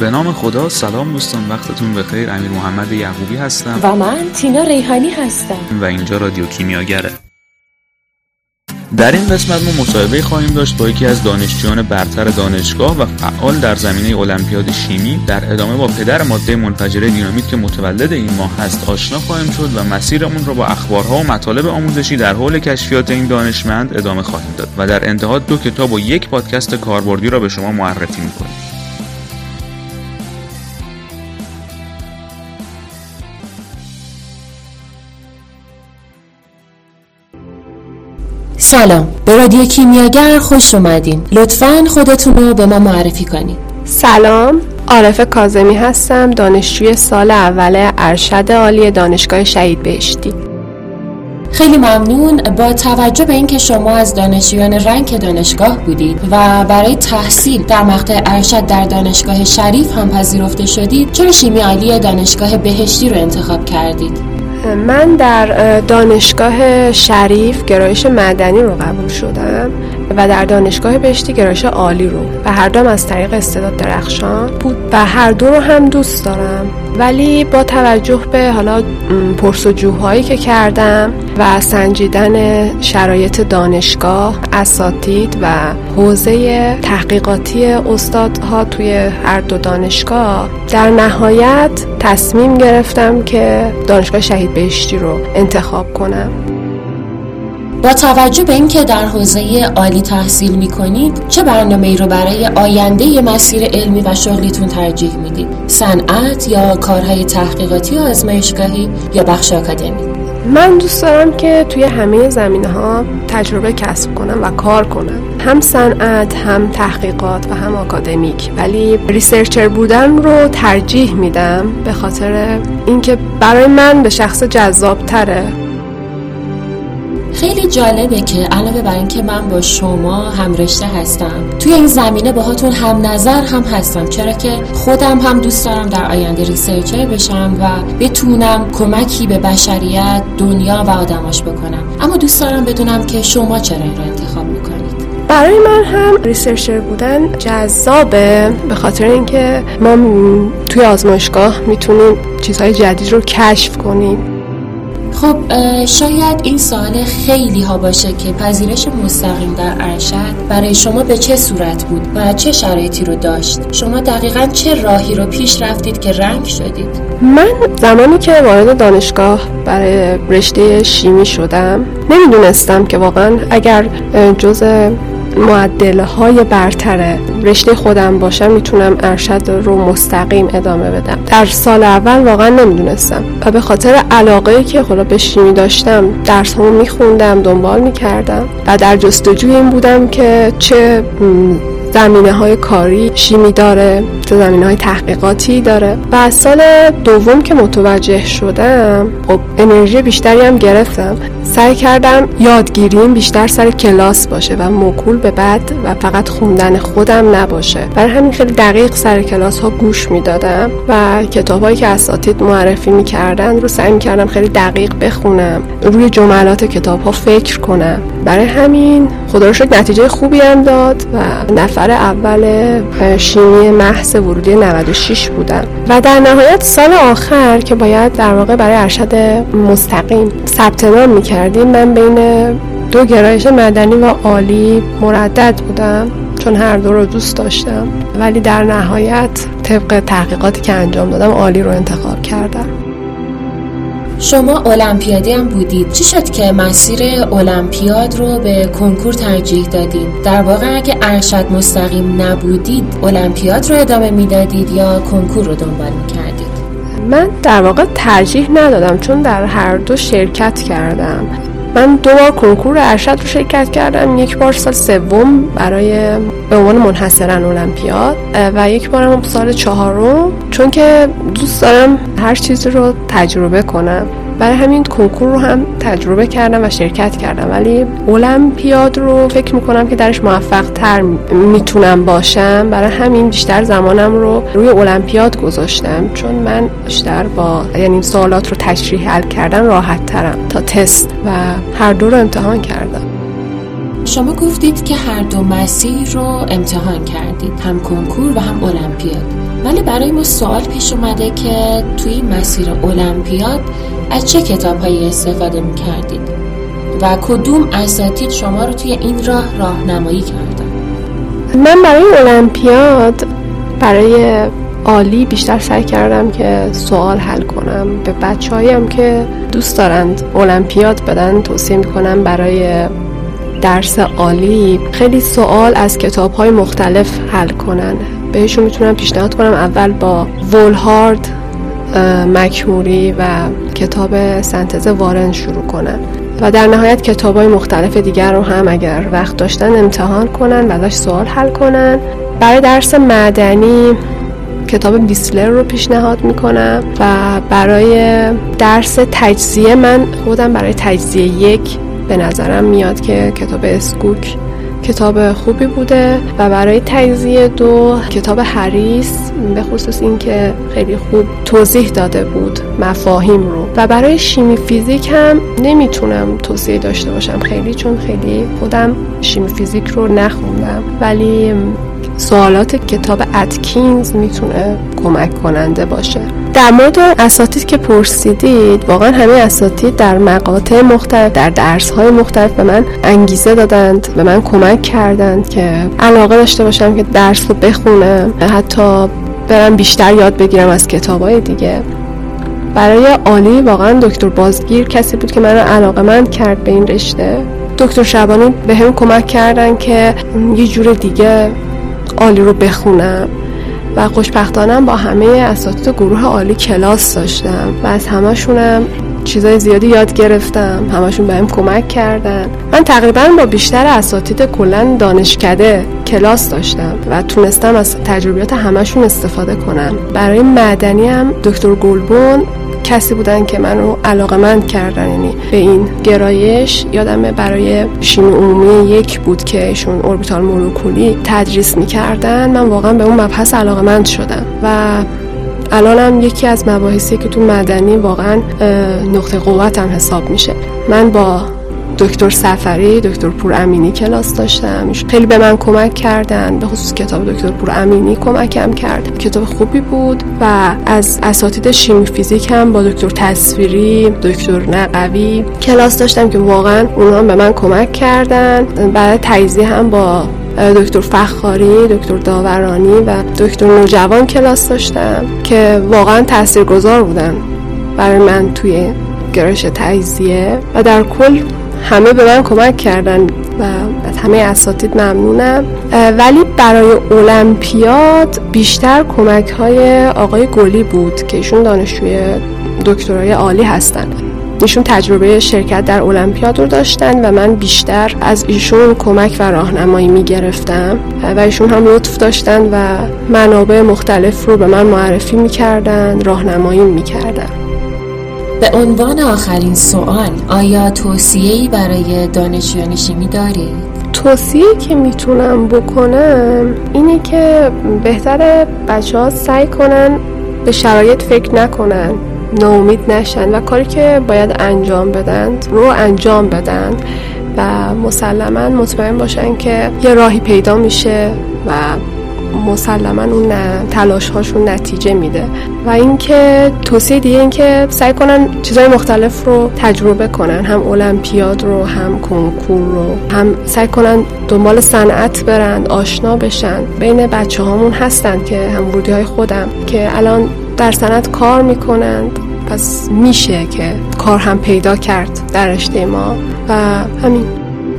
به نام خدا سلام دوستان وقتتون بخیر. امیر محمد یعقوبی هستم. و من تینا ریحانی هستم. و اینجا رادیو کیمیاگره. در این قسمت ما مصاحبه خواهیم داشت با یکی از دانشجویان برتر دانشگاه و فعال در زمینه المپیاد شیمی در ادامه با پدر ماده منفجره دینامیت که متولد این ماه هست آشنا خواهیم شد و مسیرمون را با اخبارها و مطالب آموزشی در حول کشفیات این دانشمند ادامه خواهیم داد و در انتها دو کتاب و یک پادکست کاربردی را به شما معرفی می‌کنیم. سلام. به رادیو کیمیاگر خوش اومدین. لطفا خودتون رو به ما معرفی کنید سلام. عارف کازمی هستم. دانشجوی سال اول ارشد عالی دانشگاه شهید بهشتی. خیلی ممنون با توجه به اینکه شما از دانشجویان رنگ دانشگاه بودید و برای تحصیل در مقطع ارشد در دانشگاه شریف هم پذیرفته شدید چرا شیمی عالی دانشگاه بهشتی رو انتخاب کردید؟ من در دانشگاه شریف گرایش مدنی رو قبول شدم. و در دانشگاه بهشتی گرایش عالی رو. و هر دوم از طریق استعداد درخشان بود و هر دو رو هم دوست دارم. ولی با توجه به حالا پرسجوهایی که کردم و سنجیدن شرایط دانشگاه اساتید و حوزه تحقیقاتی استادها توی هر دو دانشگاه در نهایت تصمیم گرفتم که دانشگاه شهید بهشتی رو انتخاب کنم. با توجه به اینکه در حوزه عالی تحصیل می کنید چه برنامه ای رو برای آینده مسیر علمی و شغلیتون ترجیح می‌دید؟ صنعت یا کارهای تحقیقاتی و آزمایشگاهی یا بخش آکادمی؟ من دوست دارم که توی همه زمینه ها تجربه کسب کنم و کار کنم. هم صنعت هم تحقیقات و هم آکادمیک. ولی ریسرچر بودن رو ترجیح میدم به خاطر اینکه برای من به شخص جذاب تره خیلی جالبه که علاوه بر اینکه من با شما هم رشته هستم توی این زمینه باهاتون هم نظر هم هستم چرا که خودم هم دوست دارم در آینده researcher بشم و بتونم کمکی به بشریت دنیا و آدماش بکنم. اما دوست دارم بدونم که شما چرا این رو انتخاب می‌کنید. برای من هم researcher بودن جذابه به خاطر اینکه ما توی آزمایشگاه می‌تونیم چیزهای جدید رو کشف کنیم. خب شاید این سوال خیلی ها باشه که پذیرش مستقیم در ارشد برای شما به چه صورت بود و چه شرایطی رو داشت؟ شما دقیقا چه راهی رو پیش رفتید که رنگ شدید؟ من زمانی که وارد دانشگاه برای رشته شیمی شدم نمی‌دونستم که واقعا اگر جز معدله های برتر رشته خودم باشم می‌تونم ارشد رو مستقیم ادامه بدم. در سال اول واقعا نمی‌دونستم و به خاطر علاقه که خدا به شیمی داشتم درس همون میخوندم دنبال می‌کردم و در جستجوی این بودم که چه زمینه های کاری شیمی داره. چه زمینه های تحقیقاتی داره. و از سال دوم که متوجه شدم خب انرژی بیشتری هم گرفتم. سعی کردم یادگیریم بیشتر سر کلاس باشه و مکول به بعد و فقط خوندن خودم نباشه. برای همین خیلی دقیق سر کلاس ها گوش می‌دادم و کتاب هایی که اساتید معرفی می‌کردن رو سعی می‌کردم خیلی دقیق بخونم روی جملات کتاب ها فکر کنم. برای همین خدا رو نتیجه خوبی هم داد و نفر اول شیمی محض ورودی 96 بودم و در نهایت سال آخر که باید در واقع برای ارشد مستقیم ثبت نام می‌کردیم من بین دو گرایش مدنی و عالی مردد بودم چون هر دو رو دوست داشتم. ولی در نهایت طبق تحقیقاتی که انجام دادم عالی رو انتخاب کردم. شما المپیادی هم بودید. چی شد که مسیر المپیاد رو به کنکور ترجیح دادید؟ در واقع اگه ارشد مستقیم نبودید المپیاد رو ادامه می‌دادید یا کنکور رو دنبال می‌کردید؟ من در واقع ترجیح ندادم چون در هر دو شرکت کردم. من دو بار کنکور ارشد رو شرکت کردم. یک بار سال سوم برای به عنوان منحصرا المپیاد و یک بارم سال چهارم چون که دوست دارم هر چیزی رو تجربه کنم. برای همین کنکور رو هم تجربه کردم و شرکت کردم. ولی المپیاد رو فکر می‌کنم که درش موفق تر می‌تونم باشم. برای همین بیشتر زمانم رو روی المپیاد گذاشتم. چون من بیشتر با یعنی سوالات رو تشریح حل کردن راحت ترم تا تست و هر دو رو امتحان کردم. شما گفتید که هر دو مسیر رو امتحان کردید هم کنکور و هم المپیاد. ولی برای ما سوال پیش اومده که توی مسیر المپیاد از چه کتاب هایی استفاده می کردید و کدوم اساتید شما رو توی این راه راهنمایی کردن؟ من برای المپیاد برای عالی بیشتر سعی کردم که سوال حل کنم. به بچه هایم که دوست دارند المپیاد بدن توصیه می‌کنم برای درس عالی خیلی سوال از کتاب های مختلف حل کنن. بهشون می‌تونم پیشنهاد کنم. اول با وولهارد مکموری و کتاب سنتز وارن شروع کنن و در نهایت کتاب های مختلف دیگر رو هم اگر وقت داشتن امتحان کنن و ازش سوال حل کنن. برای درس معدنی کتاب بیسلر رو پیشنهاد می‌کنم و برای درس تجزیه من خودم برای تجزیه یک به نظرم میاد که کتاب اسکوک کتاب خوبی بوده و برای تجزیه دو کتاب هریس به خصوص اینکه خیلی خوب توضیح داده بود مفاهیم رو. و برای شیمی فیزیک هم نمی‌تونم توصیه داشته باشم خیلی چون خیلی خودم شیمی فیزیک رو نخوندم. ولی سوالات کتاب اتکینز می‌تونه کمک کننده باشه. در مورد اساتید که پرسیدید واقعا همه اساتید در مقاطع مختلف در درس های مختلف به من انگیزه دادند به من کمک کردند که علاقه داشته باشم که درس رو بخونم. حتی برم بیشتر یاد بگیرم از کتاب های دیگه. برای عالی واقعا دکتر بازگیر کسی بود که منو علاقه من کرد به این رشته. دکتر شبانی به هم کمک کردن که یه جور دیگه عالی رو بخونم و خوشبختانم با همه اساتید گروه عالی کلاس داشتم و از همشونم چیزای زیادی یاد گرفتم. همشون بهم کمک کردن. من تقریبا با بیشتر اساتید کلا دانشکده کلاس داشتم و تونستم از تجربیات همشون استفاده کنم. برای مدنی هم دکتر گلبون کسی بودن که منو علاقه مند کردن یعنی به این گرایش یادم برای شیمی عمومی یک بود که ایشون اوربیتال مولکولی تدریس می‌کردن. من واقعا به اون مبحث علاقه مند شدم و الانم یکی از مباحثی که تو مدنی واقعا نقطه قوتم حساب میشه. من با دکتر سفری دکتر پور امینی کلاس داشتم. خیلی به من کمک کردن به خصوص کتاب دکتر پور امینی کمکم کرد. کتاب خوبی بود و از اساتید شیمی فیزیک هم با دکتر تصویری دکتر نقوی کلاس داشتم که واقعا اونها به من کمک کردن. برای تجزیه هم با دکتر فخاری، دکتر داورانی و دکتر نوجوان کلاس داشتم که واقعا تاثیرگذار بودن برای من توی گرایش تجزیه. و در کل همه به من کمک کردن و از همه اساتید ممنونم. ولی برای المپیاد بیشتر کمک های آقای گلی بود که ایشون دانشجوی دکترای عالی هستن. ایشون تجربه شرکت در المپیاد رو داشتن و من بیشتر از ایشون کمک و راهنمایی می گرفتم و ایشون هم لطف داشتن و منابع مختلف رو به من معرفی می کردن راهنمایی می کردن به عنوان آخرین سوال آیا توصیه‌ای برای دانشجویان شیمی دارید؟ توصیه که می‌تونم بکنم اینه که بهتر بچه ها سعی کنن به شرایط فکر نکنن ناامید نشن و کاری که باید انجام بدن رو انجام بدن و مسلما مطمئن باشن که یه راهی پیدا میشه و مسلما اون تلاش هاشون نتیجه میده. و اینکه توصیه دیگه اینکه سعی کنن چیزهای مختلف رو تجربه کنن. هم المپیاد رو هم کنکور رو. هم سعی کنن دنبال صنعت برند آشنا بشن. بین بچه هامون هستن که هم بودی های خودم که الان در صنعت کار می‌کنند. پس میشه که کار هم پیدا کرد در رشته ما. و همین.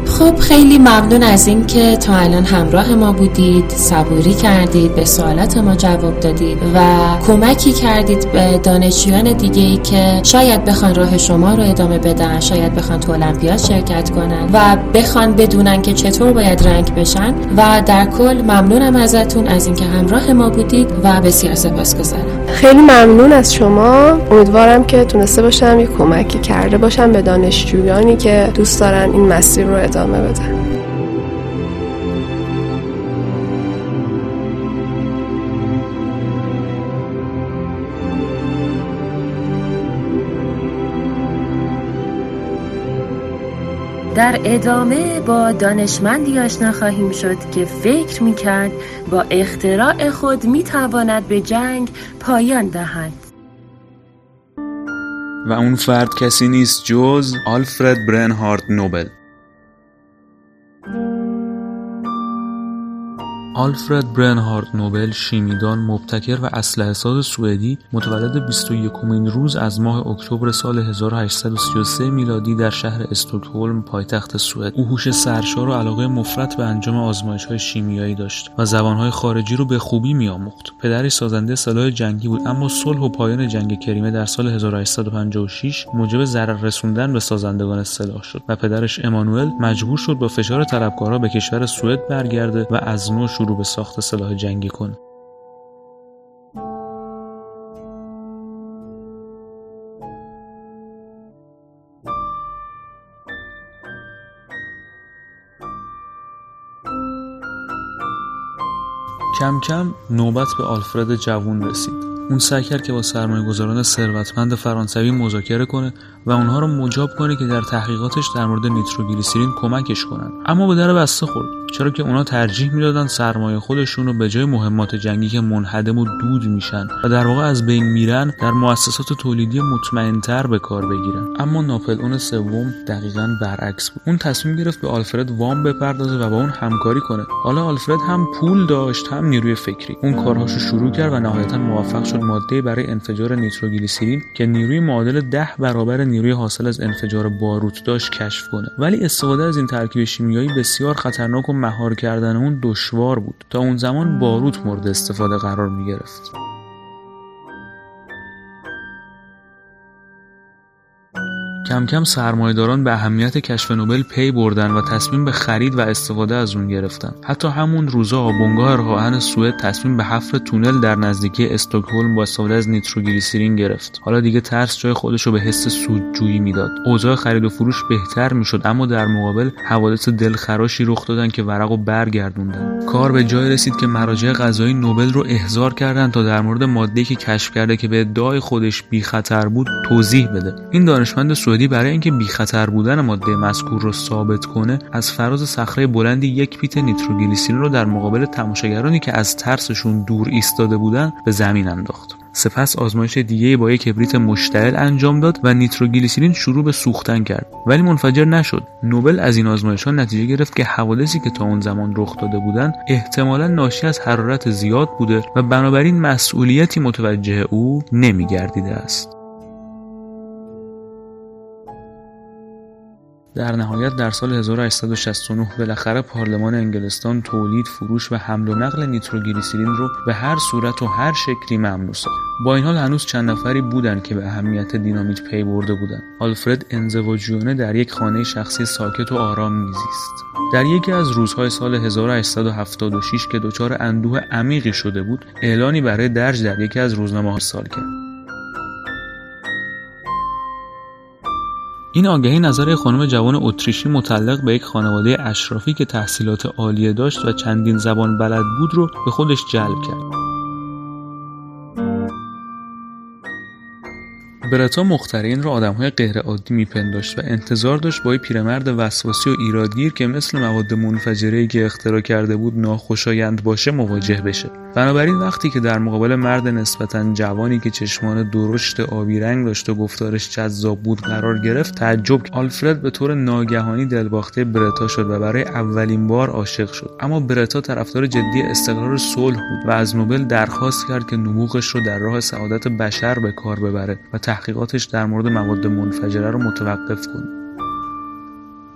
خب خیلی ممنون از این که تا الان همراه ما بودید صبوری کردید به سوالات ما جواب دادید و کمکی کردید به دانشجویان دیگه ای که شاید بخوان راه شما رو ادامه بدن شاید بخوان تو المپیاد شرکت کنن و بخوان بدونن که چطور باید رنگ بشن. و در کل ممنونم ازتون از اینکه همراه ما بودید و بسیار سپاسگزارم. خیلی ممنون از شما. امیدوارم که تونسته باشم یه کمکی کرده باشم به دانشجویانی که دوست دارن این مسیر رو ادامه ادامه در ادامه با دانشمندی آشنا خواهیم شد که فکر می‌کرد با اختراع خود می‌تواند به جنگ پایان دهد. و اون فرد کسی نیست جز آلفرد برنهارد نوبل. آلفرد برنهارد نوبل شیمیدان مبتکر و اسلحه ساز سوئدی متولد 21 روز از ماه اکتبر سال 1833 میلادی در شهر استکهلم پایتخت سوئد. او هوش سرشار و علاقه مفرط به انجام آزمایش های شیمیایی داشت و زبانهای خارجی رو به خوبی میآموخت. پدرش سازنده سلاح جنگی بود اما صلح و پایان جنگ کریمه در سال 1856 موجب ضرر رسوندن به سازندگان سلاح شد و پدرش امانوئل مجبور شد با فشار طلبکارها به کشور سوئد برگرده و از نو شروع به ساخت سلاح جنگی کنه کم کم نوبت به آلفرد جوون رسید. اون سعی کرد که با سرمایه گذاران ثروتمند فرانسوی مذاکره کنه و اونها رو مجاب کنه که در تحقیقاتش در مورد نیتروگلیسیرین کمکش کنن. اما به در بسته خورد. چرا که اونا ترجیح می‌دادن سرمایه خودشون رو به جای مهمات جنگی که منهدم و دود میشن و در واقع از بین میرن در مؤسسات تولیدی مطمئنتر به کار بگیرن. اما ناپل اون سوم دقیقا برعکس بود. اون تصمیم گرفت به آلفرد وام بپردازه و با اون همکاری کنه. حالا آلفرد هم پول داشت هم نیروی فکری. اون کارهاشو شروع کرد و نهایتا موفق شد ماده برای انفجار نیتروگلیسیرین که نیروی معادل ده برابر نیروی حاصل از انفجار باروت داشت کشف کنه. ولی استفاده از این ترکیب شیمیایی بسیار خطرناک و مهار کردن اون دشوار بود. تا اون زمان باروت مورد استفاده قرار می گرفت کم کم سرمایهداران به اهمیت کشف نوبل پی بردن و تصمیم به خرید و استفاده از اون گرفتن. حتی همون روزا بنگاه راهن سوئد تصمیم به حفر تونل در نزدیکی استکهلم با استفاده از نیتروگلیسرین گرفت. حالا دیگه ترس جای خودش رو به حس سودجویی می‌داد. اوضاع خرید و فروش بهتر می‌شد اما در مقابل حوادث دلخراشی رخ دادن که ورق و برگردوندن. کار به جای رسید که مراجع قضایی نوبل رو احضار کردند تا در مورد ماده‌ای که کشف کرده که به ادعای خودش بی خطر بود توضیح بده. این دانشمند سوئدی برای اینکه بی خطر بودن ماده مذکور رو ثابت کنه از فراز صخره بلندی یک پیت نیتروگلیسرین رو در مقابل تماشاگرانی که از ترسشون دور ایستاده بودن به زمین انداخت. سپس آزمایش دیگه با یک کبریت مشتعل انجام داد و نیتروگلیسرین شروع به سوختن کرد. ولی منفجر نشد. نوبل از این آزمایش ها نتیجه گرفت که حوادثی که تا اون زمان رخ داده بودند احتمالا ناشی از حرارت زیاد بوده و بنابراین مسئولیتی متوجه او نمیگردیده است. در نهایت در سال 1869 بالاخره پارلمان انگلستان تولید، فروش و حمل و نقل نیتروگلیسرین رو به هر صورت و هر شکلی ممنوع ساخت. با این حال هنوز چند نفری بودند که به اهمیت دینامیت پی برده بودند. آلفرد انزواجیونه در یک خانه شخصی ساکت و آرام میزیست. در یکی از روزهای سال 1876 که دچار اندوه عمیقی شده بود، اعلانی برای درج در یکی از روزنامه‌ها سال کرد. این آگهی نظر خانم جوان اتریشی متعلق به یک خانواده اشرافی که تحصیلات عالیه داشت و چندین زبان بلد بود رو به خودش جلب کرد. برتا مخترین را آدمهای غیرعادی میپنداشت و انتظار داشت با پیرمرد وسواسی و ایرادگیر که مثل مواد منفجره که اختراع کرده بود ناخوشایند باشه مواجه بشه. بنابراین وقتی که در مقابل مرد نسبتا جوانی که چشمان درشت آبی رنگ داشت و گفتارش جذاب بود قرار گرفت تعجب آلفرد به طور ناگهانی دلباخته برتا شد و برای اولین بار عاشق شد. اما برتا طرفدار جدی استقرار صلح بود و از نوبل درخواست کرد که نبوغش رو در راه سعادت بشر به کار ببره و تحقیقاتش در مورد مواد منفجره رو متوقف کنه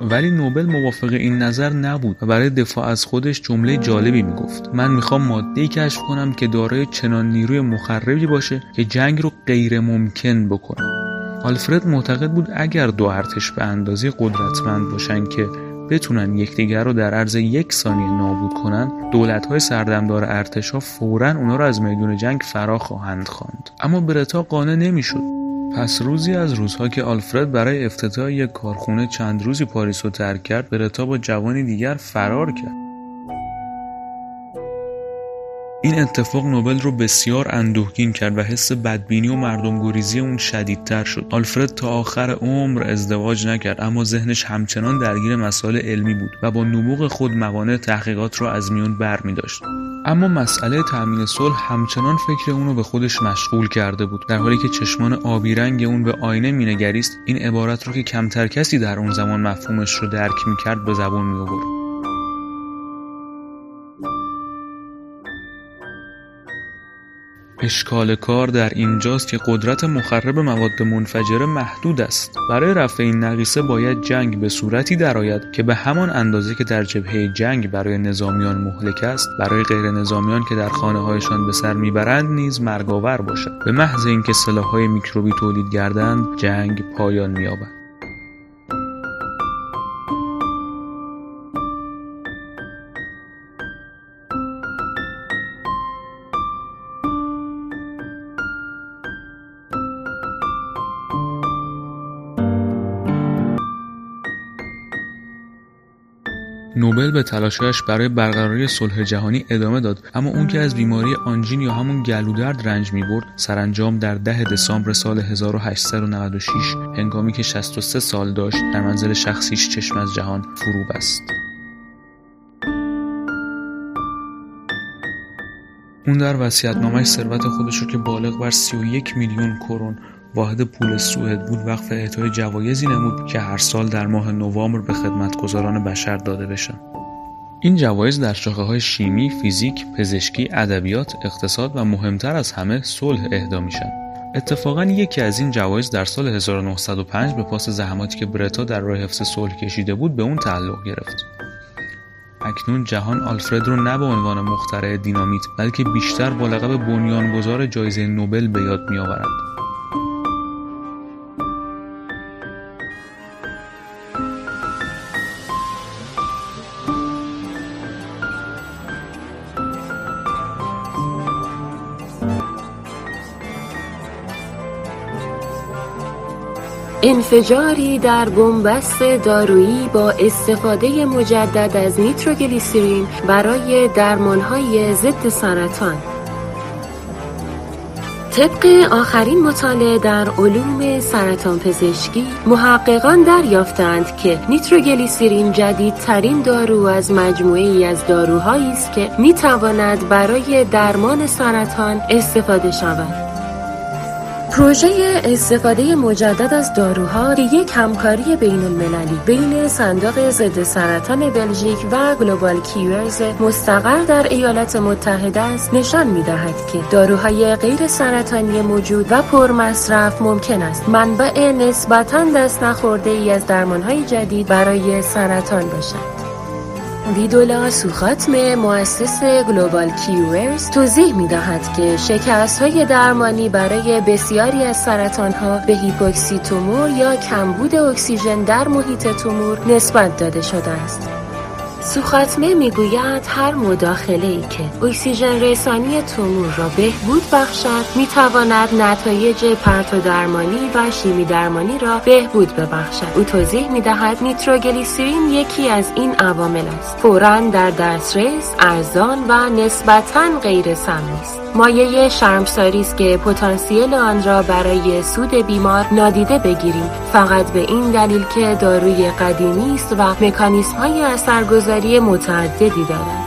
ولی نوبل موافق این نظر نبود و برای دفاع از خودش جمله جالبی می‌گفت. من می‌خوام ماده کشف کنم که دارای چنان نیروی مخربی باشه که جنگ رو غیر ممکن بکنه. آلفرد معتقد بود اگر دو ارتش به اندازه قدرتمند باشن که بتونن یکدیگر رو در عرض یک ثانیه نابود کنن دولت های سردمدار ارتش ها فورا اونا رو از میدون جنگ فرا خواهند خواند. اما برتا قانع نمی‌شد. پس روزی از روزها که آلفرد برای افتتاح یک کارخونه چند روزی پاریس رو ترک کرد برتا با جوانی دیگر فرار کرد این اتفاق نوبل رو بسیار اندوهگین کرد و حس بدبینی و مردم گریزی اون شدیدتر شد آلفرد تا آخر عمر ازدواج نکرد اما ذهنش همچنان درگیر مسائل علمی بود و با نبوغ خود موانع تحقیقات را از میون بر می داشت. اما مسئله تأمین صلح همچنان فکر اونو به خودش مشغول کرده بود در حالی که چشمان آبی رنگ اون به آینه مینگریست این عبارت رو که کمتر کسی در اون زمان مفهومش رو درک می‌کرد به زبان می اشکال کار در اینجاست که قدرت مخرب مواد منفجره محدود است. برای رفع این نقیصه باید جنگ به صورتی درآید که به همان اندازه که در جبهه جنگ برای نظامیان مهلک است برای غیر نظامیان که در خانه هایشان به سر می‌برند نیز مرگاور باشد. به محض اینکه سلاحهای میکروبی تولید گردند جنگ پایان مییابد. نوبل به تلاشهایش برای برقراری صلح جهانی ادامه داد اما اون که از بیماری آنژین یا همون گلودرد رنج می‌برد سرانجام در ده دسامبر سال 1896 هنگامی که 63 سال داشت در منزل شخصیش چشم از جهان فرو بست اون در وصیت‌نامه‌اش ثروت خودش رو که بالغ بر 31 میلیون کرون واحد پول سوئد بود وقف اعطای جوایزی نمود که هر سال در ماه نوامبر به خدمتگزاران بشر داده بشن این جوایز در های شیمی، فیزیک، پزشکی، ادبیات، اقتصاد و مهمتر از همه صلح اهدا میشن. اتفاقا یکی از این جوایز در سال 1905 به پاس زحماتی که برتا در راه حفظ صلح کشیده بود به اون تعلق گرفت. اکنون جهان آلفرد رو نه به عنوان مخترع دینامیت بلکه بیشتر با لقب بنیانگذار جایزه نوبل به یاد میآورد. انفجاری در بنبست دارویی با استفاده مجدد از نیتروگلیسیرین برای درمانهای ضد سرطان. طبق آخرین مطالعه در علوم سرطان پزشکی محققان دریافتند که نیتروگلیسیرین جدیدترین دارو از مجموعه ای از داروهایی است که می تواند برای درمان سرطان استفاده شود. پروژه استفاده مجدد از داروها یک همکاری بین المللی بین صندوق ضد سرطان بلژیک و Global Cures مستقر در ایالات متحده است نشان می دهد که داروهای غیر سرطانی موجود و پرمصرف ممکن است منبع نسبتا دست نخورده ای از درمانهای جدید برای سرطان باشد. ویدولا سوخاتم مؤسس Global Cures توضیح می دهد که شکست های درمانی برای بسیاری از سرطان ها به هیپوکسی تومور یا کمبود اکسیژن در محیط تومور نسبت داده شده است. سوخاتمه می‌گوید هر مداخله ای که اکسیژن رسانی تومور را بهبود بخشد می‌تواند نتایج پرتو درمانی و شیمی درمانی را بهبود ببخشد. او توضیح می‌دهد نیتروگلیسیرین یکی از این عوامل است. فورا در دسترس ارزان و نسبتا غیر سمی است مایه شرمساری است که پتانسیل آن را برای سود بیمار نادیده بگیریم. فقط به این دلیل که داروی قدیمی است و مکانیسم های اثرگذاری متعددی دارد.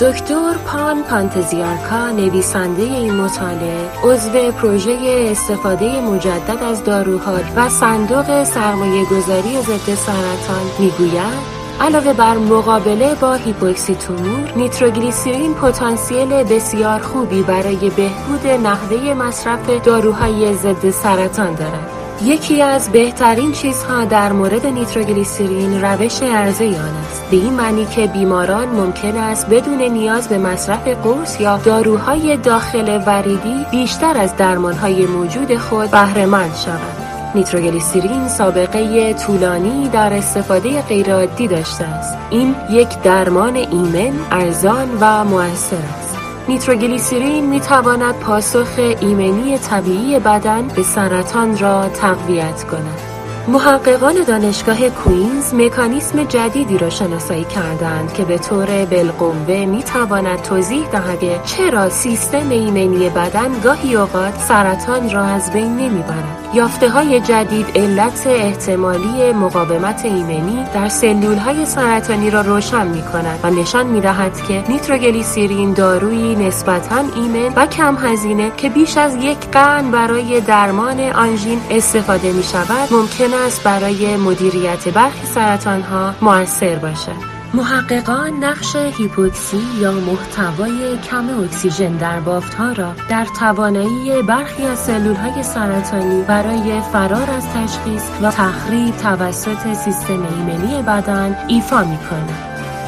دکتر پان پانتزیارکا نویسنده این مطالعه عضو پروژه استفاده مجدد از داروها و صندوق سرمایه گذاری ضد سرطان می‌گوید علاوه بر مقابله با هیپوکسی تومور نیتروگلیسیرین پتانسیل بسیار خوبی برای بهبود نحوه مصرف داروهای ضد سرطان دارد. یکی از بهترین چیزها در مورد نیتروگلیسیرین روش عرضه آن است. به این معنی که بیماران ممکن است بدون نیاز به مصرف قرص یا داروهای داخل وریدی بیشتر از درمانهای موجود خود بهرهمند شوند. نیتروگلیسیرین سابقه طولانی در استفاده غیرعادی داشته است. این یک درمان ایمن ارزان و موثر است. نیتروگلیسیرین می تواند پاسخ ایمنی طبیعی بدن به سرطان را تقویت کند. محققان دانشگاه کوینز مکانیسم جدیدی را شناسایی کردند که به طور بالقوه می تواند توضیح دهد چرا سیستم ایمنی بدن گاهی اوقات سرطان را از بین نمی‌برد. یافته های جدید علت احتمالی مقاومت ایمنی در سلول های سرطانی را روشن می کند و نشان می دهد که نیتروگلیسیرین دارویی نسبتا ایمن و کم هزینه که بیش از یک قرن برای درمان آنژین استفاده می شود ممکن است برای مدیریت برخی سرطان ها موثر باشد. محققان نقش هیپوکسی یا محتوای کم اکسیژن در ها را در توانایی برخی از سلول های سرطانی برای فرار از تشخیص و تخریب توسط سیستم ایمنی بدن ایفا می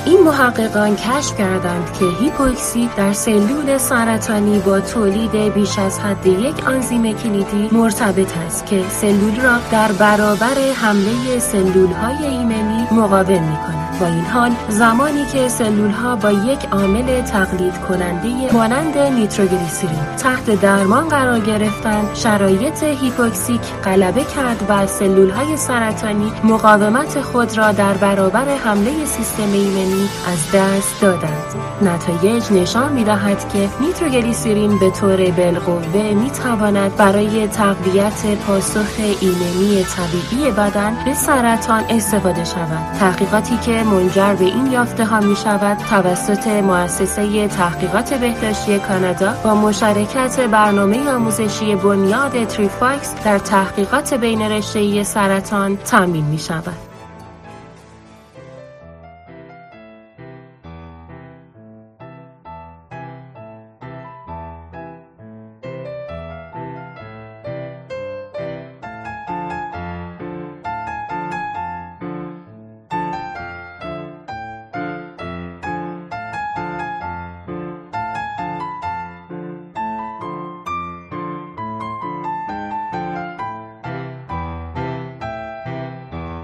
این محققان کشف کردند که هیپوکسی در سلول سرطانی با تولید بیش از حد یک آنزیم کلیدی مرتبط است که سلول را در برابر حمله سلول های ایمنی مقاوم می کند. با این حال زمانی که سلول ها با یک عامل تقلید کننده مانند نیتروگلیسیرین تحت درمان قرار گرفتند شرایط هیپوکسیک غلبه کرد و سلول های سرطانی مقاومت خود را در برابر حمله سیستم ایمنی از دست دادند. نتایج نشان می دهد که نیتروگلیسیرین به طور بالقوه می تواند برای تقویت پاسخ ایمنی طبیعی بدن به سرطان استفاده شود. تحقیقاتی که منجر به این یافته ها می شود توسط مؤسسه تحقیقات بهداشتی کانادا با مشارکت برنامه آموزشی بنیاد تریفاکس در تحقیقات بین رشته سرطان تامین می شود.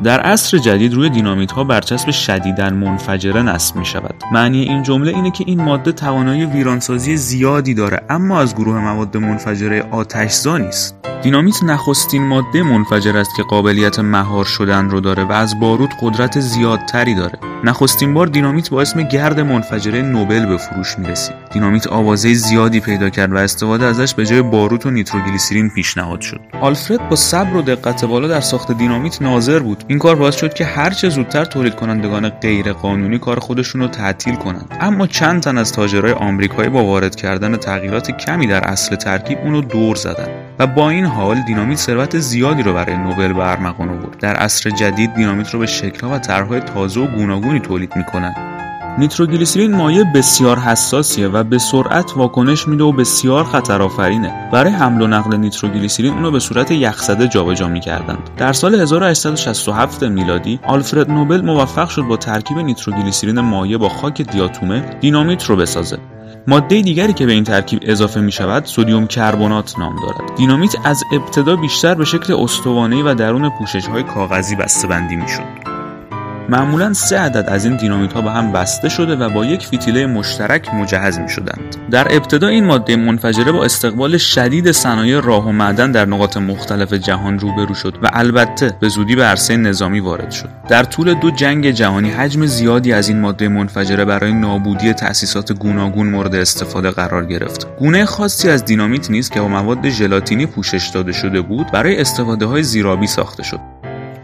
در عصر جدید روی دینامیت ها برچسب شدیدن منفجره نصب می شود معنی این جمله اینه که این ماده توانایی ویرانسازی زیادی داره اما از گروه مواد منفجره آتشزا نیست. دینامیت نخستین ماده منفجر است که قابلیت مهار شدن رو داره و از بارود قدرت زیادتری داره. نخستین بار دینامیت با اسم گرد منفجره نوبل به فروش می‌رسید. دینامیت آوازه زیادی پیدا کرد و استفاده ازش به جای باروت و نیتروگلیسیرین پیشنهاد شد. آلفرد با صبر و دقت بالا در ساخت دینامیت ناظر بود. این کار باعث شد که هرچه زودتر تولید کنندگان غیر قانونی کار خودشون رو تعطیل کنند. اما چند تن از تاجرای آمریکایی با وارد کردن تغییرات کمی در اصل ترکیب اونو دور زدن و با این حال دینامیت ثروت زیادی رو برای نوبل به ارمغان آورد. در عصر جدید دینامیت رو به شکل‌ها و طرحهای تازه و گوناگونی تولید می‌کنن. نیتروگلیسرین مایع بسیار حساسیه و به سرعت واکنش میده و بسیار خطرآفرینه. برای حمل و نقل نیتروگلیسرین اونو به صورت یخزده جابجا می‌کردند. در سال 1867 میلادی آلفرد نوبل موفق شد با ترکیب نیتروگلیسرین مایع با خاک دیاتومه دینامیت رو بسازه. ماده دیگری که به این ترکیب اضافه می شود سودیوم کربنات نام دارد. دینامیت از ابتدا بیشتر به شکل استوانه‌ای و درون پوشش های کاغذی بسته‌بندی می‌شد. معمولا سه عدد از این دینامیت ها به هم بسته شده و با یک فیتیله مشترک مجهز می شدند. در ابتدا این ماده منفجره با استقبال شدید صنایع راه و معدن در نقاط مختلف جهان روبرو شد و البته به زودی به عرصه نظامی وارد شد. در طول دو جنگ جهانی حجم زیادی از این ماده منفجره برای نابودی تأسیسات گوناگون مورد استفاده قرار گرفت. گونه خاصی از دینامیت نیز که با مواد ژلاتینی پوشش داده شده بود برای استفاده های زیرابی ساخته شد.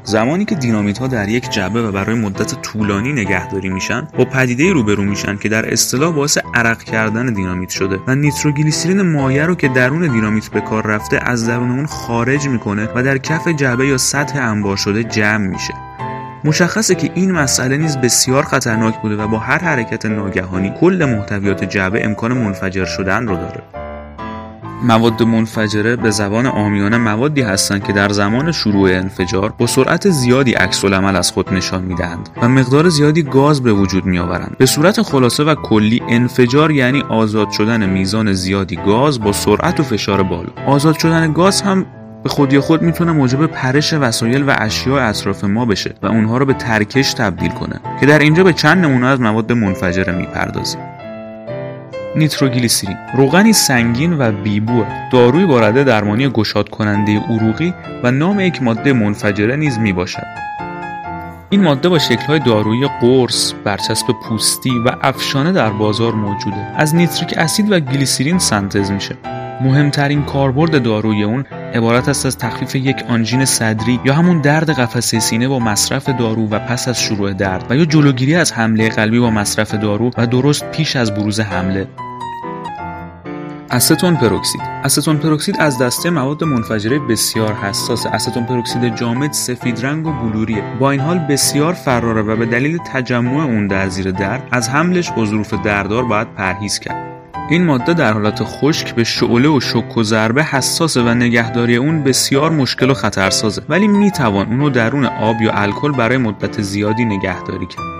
زمانی که دینامیت ها در یک جعبه و برای مدت طولانی نگهداری میشن با پدیده روبرو میشن که در اصطلاح باعث عرق کردن دینامیت شده و نیتروگلیسرین مایع رو که درون دینامیت به کار رفته از درون اون خارج می‌کنه و در کف جعبه یا سطح انبار شده جمع میشه. مشخصه که این مسئله نیز بسیار خطرناک بوده و با هر حرکت ناگهانی کل محتویات جعبه امکان منفجر شدن رو داره. مواد منفجره به زبان آمیانه موادی هستند که در زمان شروع انفجار با سرعت زیادی عکس العمل از خود نشان می‌دهند و مقدار زیادی گاز به وجود میآورند. به صورت خلاصه و کلی انفجار یعنی آزاد شدن میزان زیادی گاز با سرعت و فشار بالا. آزاد شدن گاز هم به خودی خود می‌تونه موجب پرش وسایل و اشیاء اطراف ما بشه و اونها رو به ترکش تبدیل کنه که در اینجا به چند نمونه از مواد منفجره می‌پردازیم. نیتروگلیسیرین روغنی سنگین و بیبوه داروی با رده درمانی گشاد کننده عروقی و نام یک ماده منفجره نیز می باشد این ماده با شکل‌های دارویی قرص، برچسب پوستی و افشانه در بازار موجوده. از نیتریک اسید و گلیسیرین سنتز میشه. مهمترین کاربرد داروی اون عبارت است از تخفیف یک آنژین صدری یا همون درد قفسه سینه با مصرف دارو و پس از شروع درد و یا جلوگیری از حمله قلبی با مصرف دارو و درست پیش از بروز حمله. استون پروکسید. استون پروکسید از دسته مواد منفجره بسیار حساس استون پروکسید جامد سفید رنگ و بلوریه. با این حال بسیار فراره و به دلیل تجمع اون در زیر درد از حملش با ظروف دردار باید پرهیز کرد. این ماده در حالت خشک به شعله و شک و ضربه حساسه و نگهداری اون بسیار مشکل و خطرسازه. ولی می‌توان اونو درون آب یا الکل برای مدت زیادی نگهداری کرد.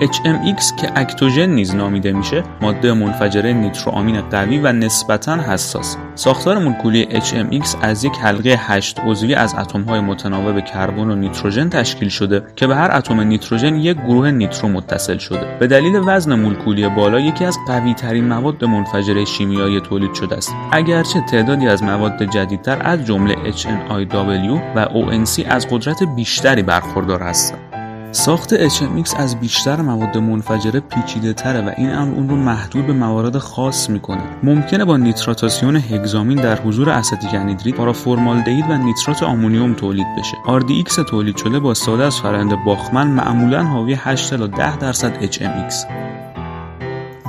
HMX که اکتوژن نیز نامیده میشه ماده منفجره نیتروآمین قوی و نسبتا حساس. ساختار مولکولی HMX از یک حلقه هشت عضوی از اتمهای متناوب کربن و نیتروژن تشکیل شده که به هر اتم نیتروژن یک گروه نیترو متصل شده. به دلیل وزن مولکولی بالا یکی از قوی ترین مواد منفجره شیمیایی تولید شده است. اگرچه تعدادی از مواد جدیدتر از جمله HNIW و ONC از قدرت بیشتری برخوردار هستند. ساخت HMX از بیشتر مواد منفجره پیچیده تره و این امر اون رو محدود به موارد خاص می‌کنه. ممکنه با نیتراسیون هگزامین در حضور اسیتیک انیدرید پارافورمالدهید و نیترات آمونیوم تولید بشه. RDX تولید شده با استفاده از فرآیند باخمن معمولا حاوی 8 تا 10 درصد HMX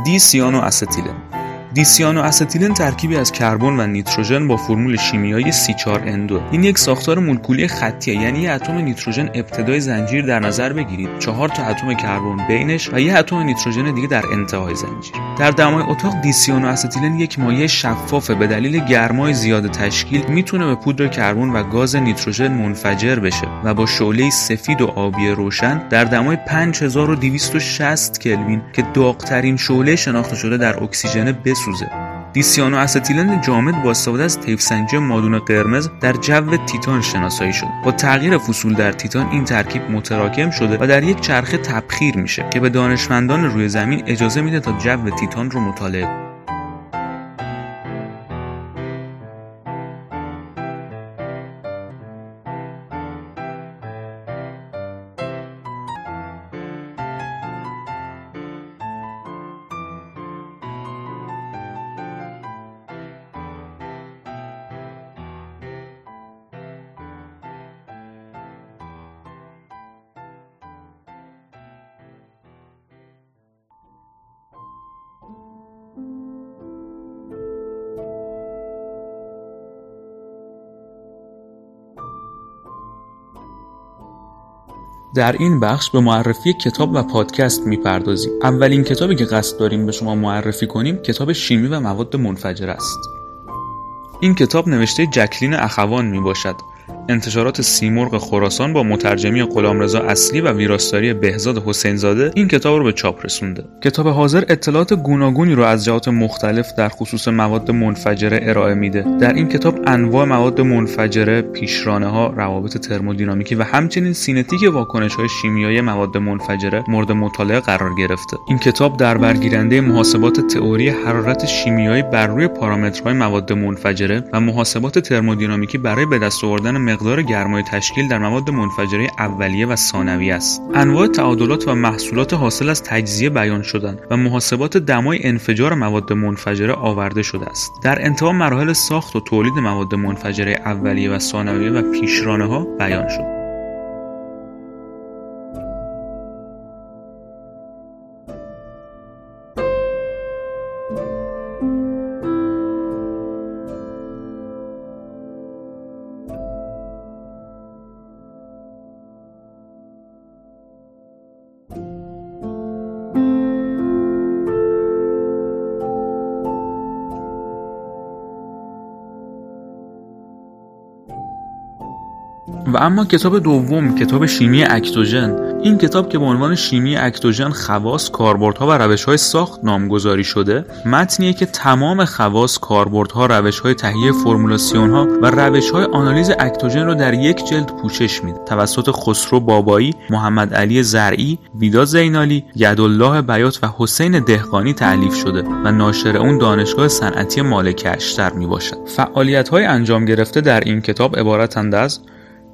دی سیانو استیلن دی‌سیانو استیلن ترکیبی از کربن و نیتروژن با فرمول شیمیایی C4N2. این یک ساختار مولکولی خطیه یعنی یه اتم نیتروژن ابتدای زنجیر در نظر بگیرید. چهار تا اتم کربن بینش و یه اتم نیتروژن دیگه در انتهای زنجیر. در دمای اتاق دی‌سیانو استیلن یک مایع شفافه به دلیل گرمای زیاد تشکیل می‌تونه به پودر کربن و گاز نیتروژن منفجر بشه و با شعله سفید و آبی روشن در دمای 5260 کلوین که داغترین شعله شناخته شده در اکسیژن بس میسوزه دیسیانو استیلن جامد با استفاده از تیفسنجی مادون قرمز در جو تیتان شناسایی شد. با تغییر فصول در تیتان این ترکیب متراکم شده و در یک چرخه تبخیر میشه که به دانشمندان روی زمین اجازه میده تا جو تیتان رو مطالعه در این بخش به معرفی کتاب و پادکست می‌پردازیم. اولین کتابی که قصد داریم به شما معرفی کنیم کتاب شیمی و مواد منفجر است. این کتاب نوشته جکلین اخوان می باشد انتشارات سیمرغ خراسان با مترجمی غلامرضا اصلی و ویراستاری بهزاد حسین زاده این کتاب رو به چاپ رسونده. کتاب حاضر اطلاعات گوناگونی رو از جهات مختلف در خصوص مواد منفجره ارائه میده. در این کتاب انواع مواد منفجره پیشرانه ها روابط ترمودینامیکی و همچنین سینتیک واکنش های شیمیایی مواد منفجره مورد مطالعه قرار گرفته. این کتاب در برگیرنده محاسبات تئوری حرارت شیمیایی بر روی پارامترهای مواد منفجره و محاسبات ترمودینامیکی برای به دست آوردن مقدار گرمای تشکیل در مواد منفجره اولیه و ثانویه است. انواع تعادلات و محصولات حاصل از تجزیه بیان شدن و محاسبات دمای انفجار مواد منفجره آورده شده است. در انتها مراحل ساخت و تولید مواد منفجره اولیه و ثانویه و پیشرانه ها بیان شد. و اما کتاب دوم کتاب شیمی اکتوژن. این کتاب که به عنوان شیمی اکتوژن خواص کاربردها و روشهای ساخت نامگذاری شده متنیه که تمام خواص کاربردها روشهای تهیه فرمولاسیون ها و روشهای آنالیز اکتوژن رو در یک جلد پوشش میده. توسط خسرو بابایی محمد علی زرعی ویدا زینالی یدالله بیات و حسین دهقانی تعلیف شده و ناشر اون دانشگاه صنعتی مالک اشتر می باشد فعالیت های انجام گرفته در این کتاب عبارتند از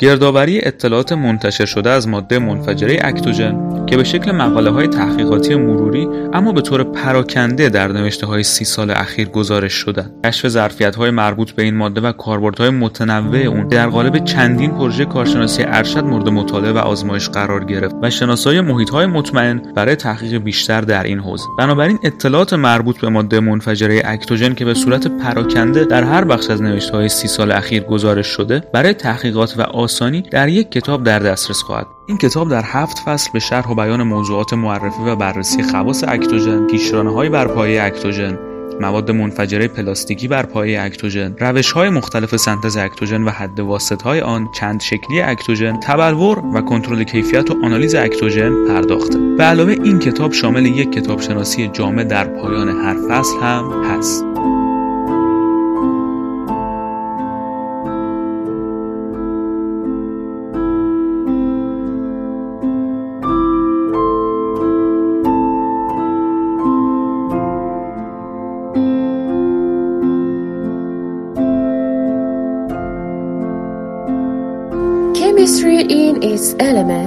گردآوری اطلاعات منتشر شده از ماده منفجره اکتوژن که به شکل مقاله های تحقیقاتی مروری اما به طور پراکنده در نوشته های سی سال اخیر گزارش شده. کشف ظرفیت های مربوط به این ماده و کاربردهای متنوع اون در قالب چندین پروژه کارشناسی ارشد مورد مطالعه و آزمایش قرار گرفت و شناسایی محیط های مطمئن برای تحقیق بیشتر در این حوزه. بنابراین اطلاعات مربوط به ماده منفجره اکتوژن که به صورت پراکنده در هر بخش از نوشته های سی سال اخیر گزارش شده برای تحقیقات و آسانی در یک کتاب در دسترس خواهد. این کتاب در هفت فصل به شرح و بیان موضوعات معرفی و بررسی خواص اکتوژن پیشرانه های بر پایه اکتوژن مواد منفجره پلاستیکی بر پایه اکتوژن روش های مختلف سنتز اکتوژن و حد واسط های آن چند شکلی اکتوژن تبلور و کنترل کیفیت و آنالیز اکتوژن پرداخته. به علاوه این کتاب شامل یک کتاب شناسی جامع در پایان هر فصل هم هست.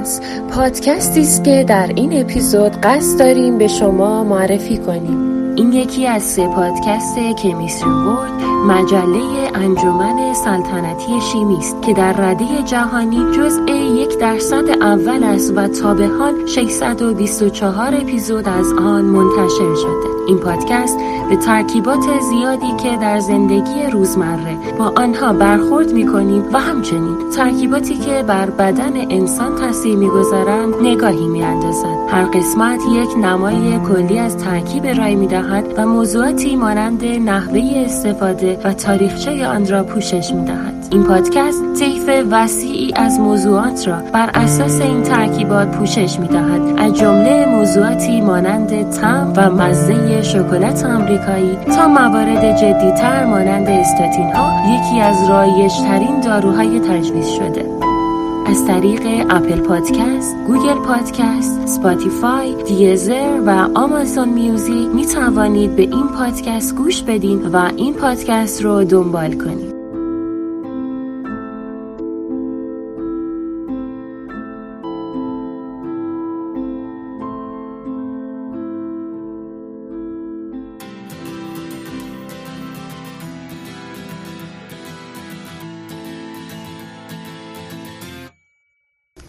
Elements پادکستی است که در این اپیزود قصد داریم به شما معرفی کنیم. این یکی از سه پادکست کمیستری ورد مجله انجمن سلطنتی شیمی است که در رده جهانی جزء یک درصد اول است و تا به حال 624 اپیزود از آن منتشر شده این پادکست به ترکیبات زیادی که در زندگی روزمره با آنها برخورد می کنیم و همچنین ترکیباتی که بر بدن انسان تاثیر می‌گذارند نگاهی می اندازد. هر قسمت یک نمای کلی از ترکیب رای می دهد و موضوعاتی مانند نحوه استفاده و تاریخچه آن را پوشش می دهد. این پادکست طیف وسیعی از موضوعات را بر اساس این ترکیبات پوشش می دهد. از جمله موضوعاتی مانند طعم و مزه شکلات آمریکایی تا موارد جدیتر مانند استاتین ها یکی از رایج ترین داروهای تجویز شده از طریق Apple Podcast، Google Podcast، Spotify، Deezer و Amazon Music می توانید به این پادکست گوش بدین و این پادکست رو دنبال کنید.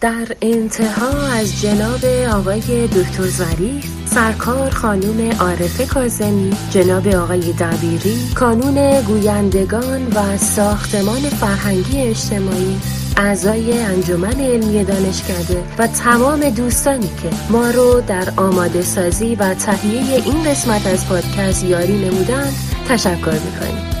در انتها از جناب آقای دکتر ظریف سرکار خانوم عارفه کازمی جناب آقای دبیری کانون گویندگان و ساختمان فرهنگی اجتماعی اعضای انجمن علمی دانشکده و تمام دوستانی که ما رو در آماده سازی و تهیه این قسمت از پادکست یاری نمودند تشکر می‌کنیم.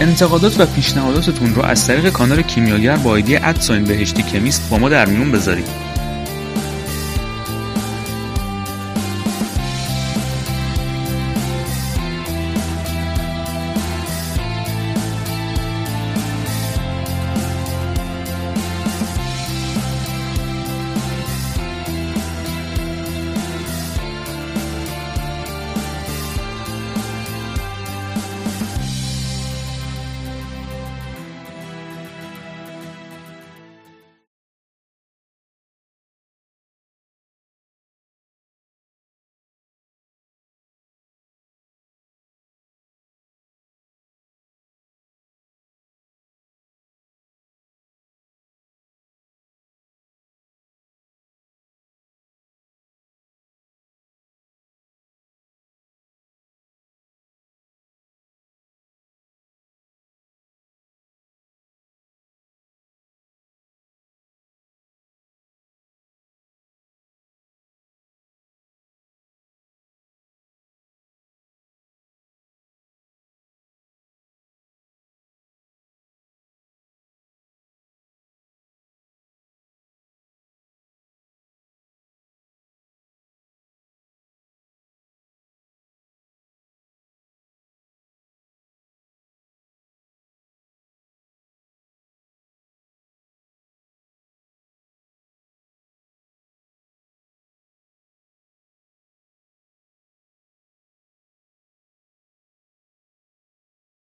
انتقادات و پیشنهاداتتون رو از طریق کانال کیمیاگر با ایدی ادساین بهشتی کمیست با ما در میون بذارید.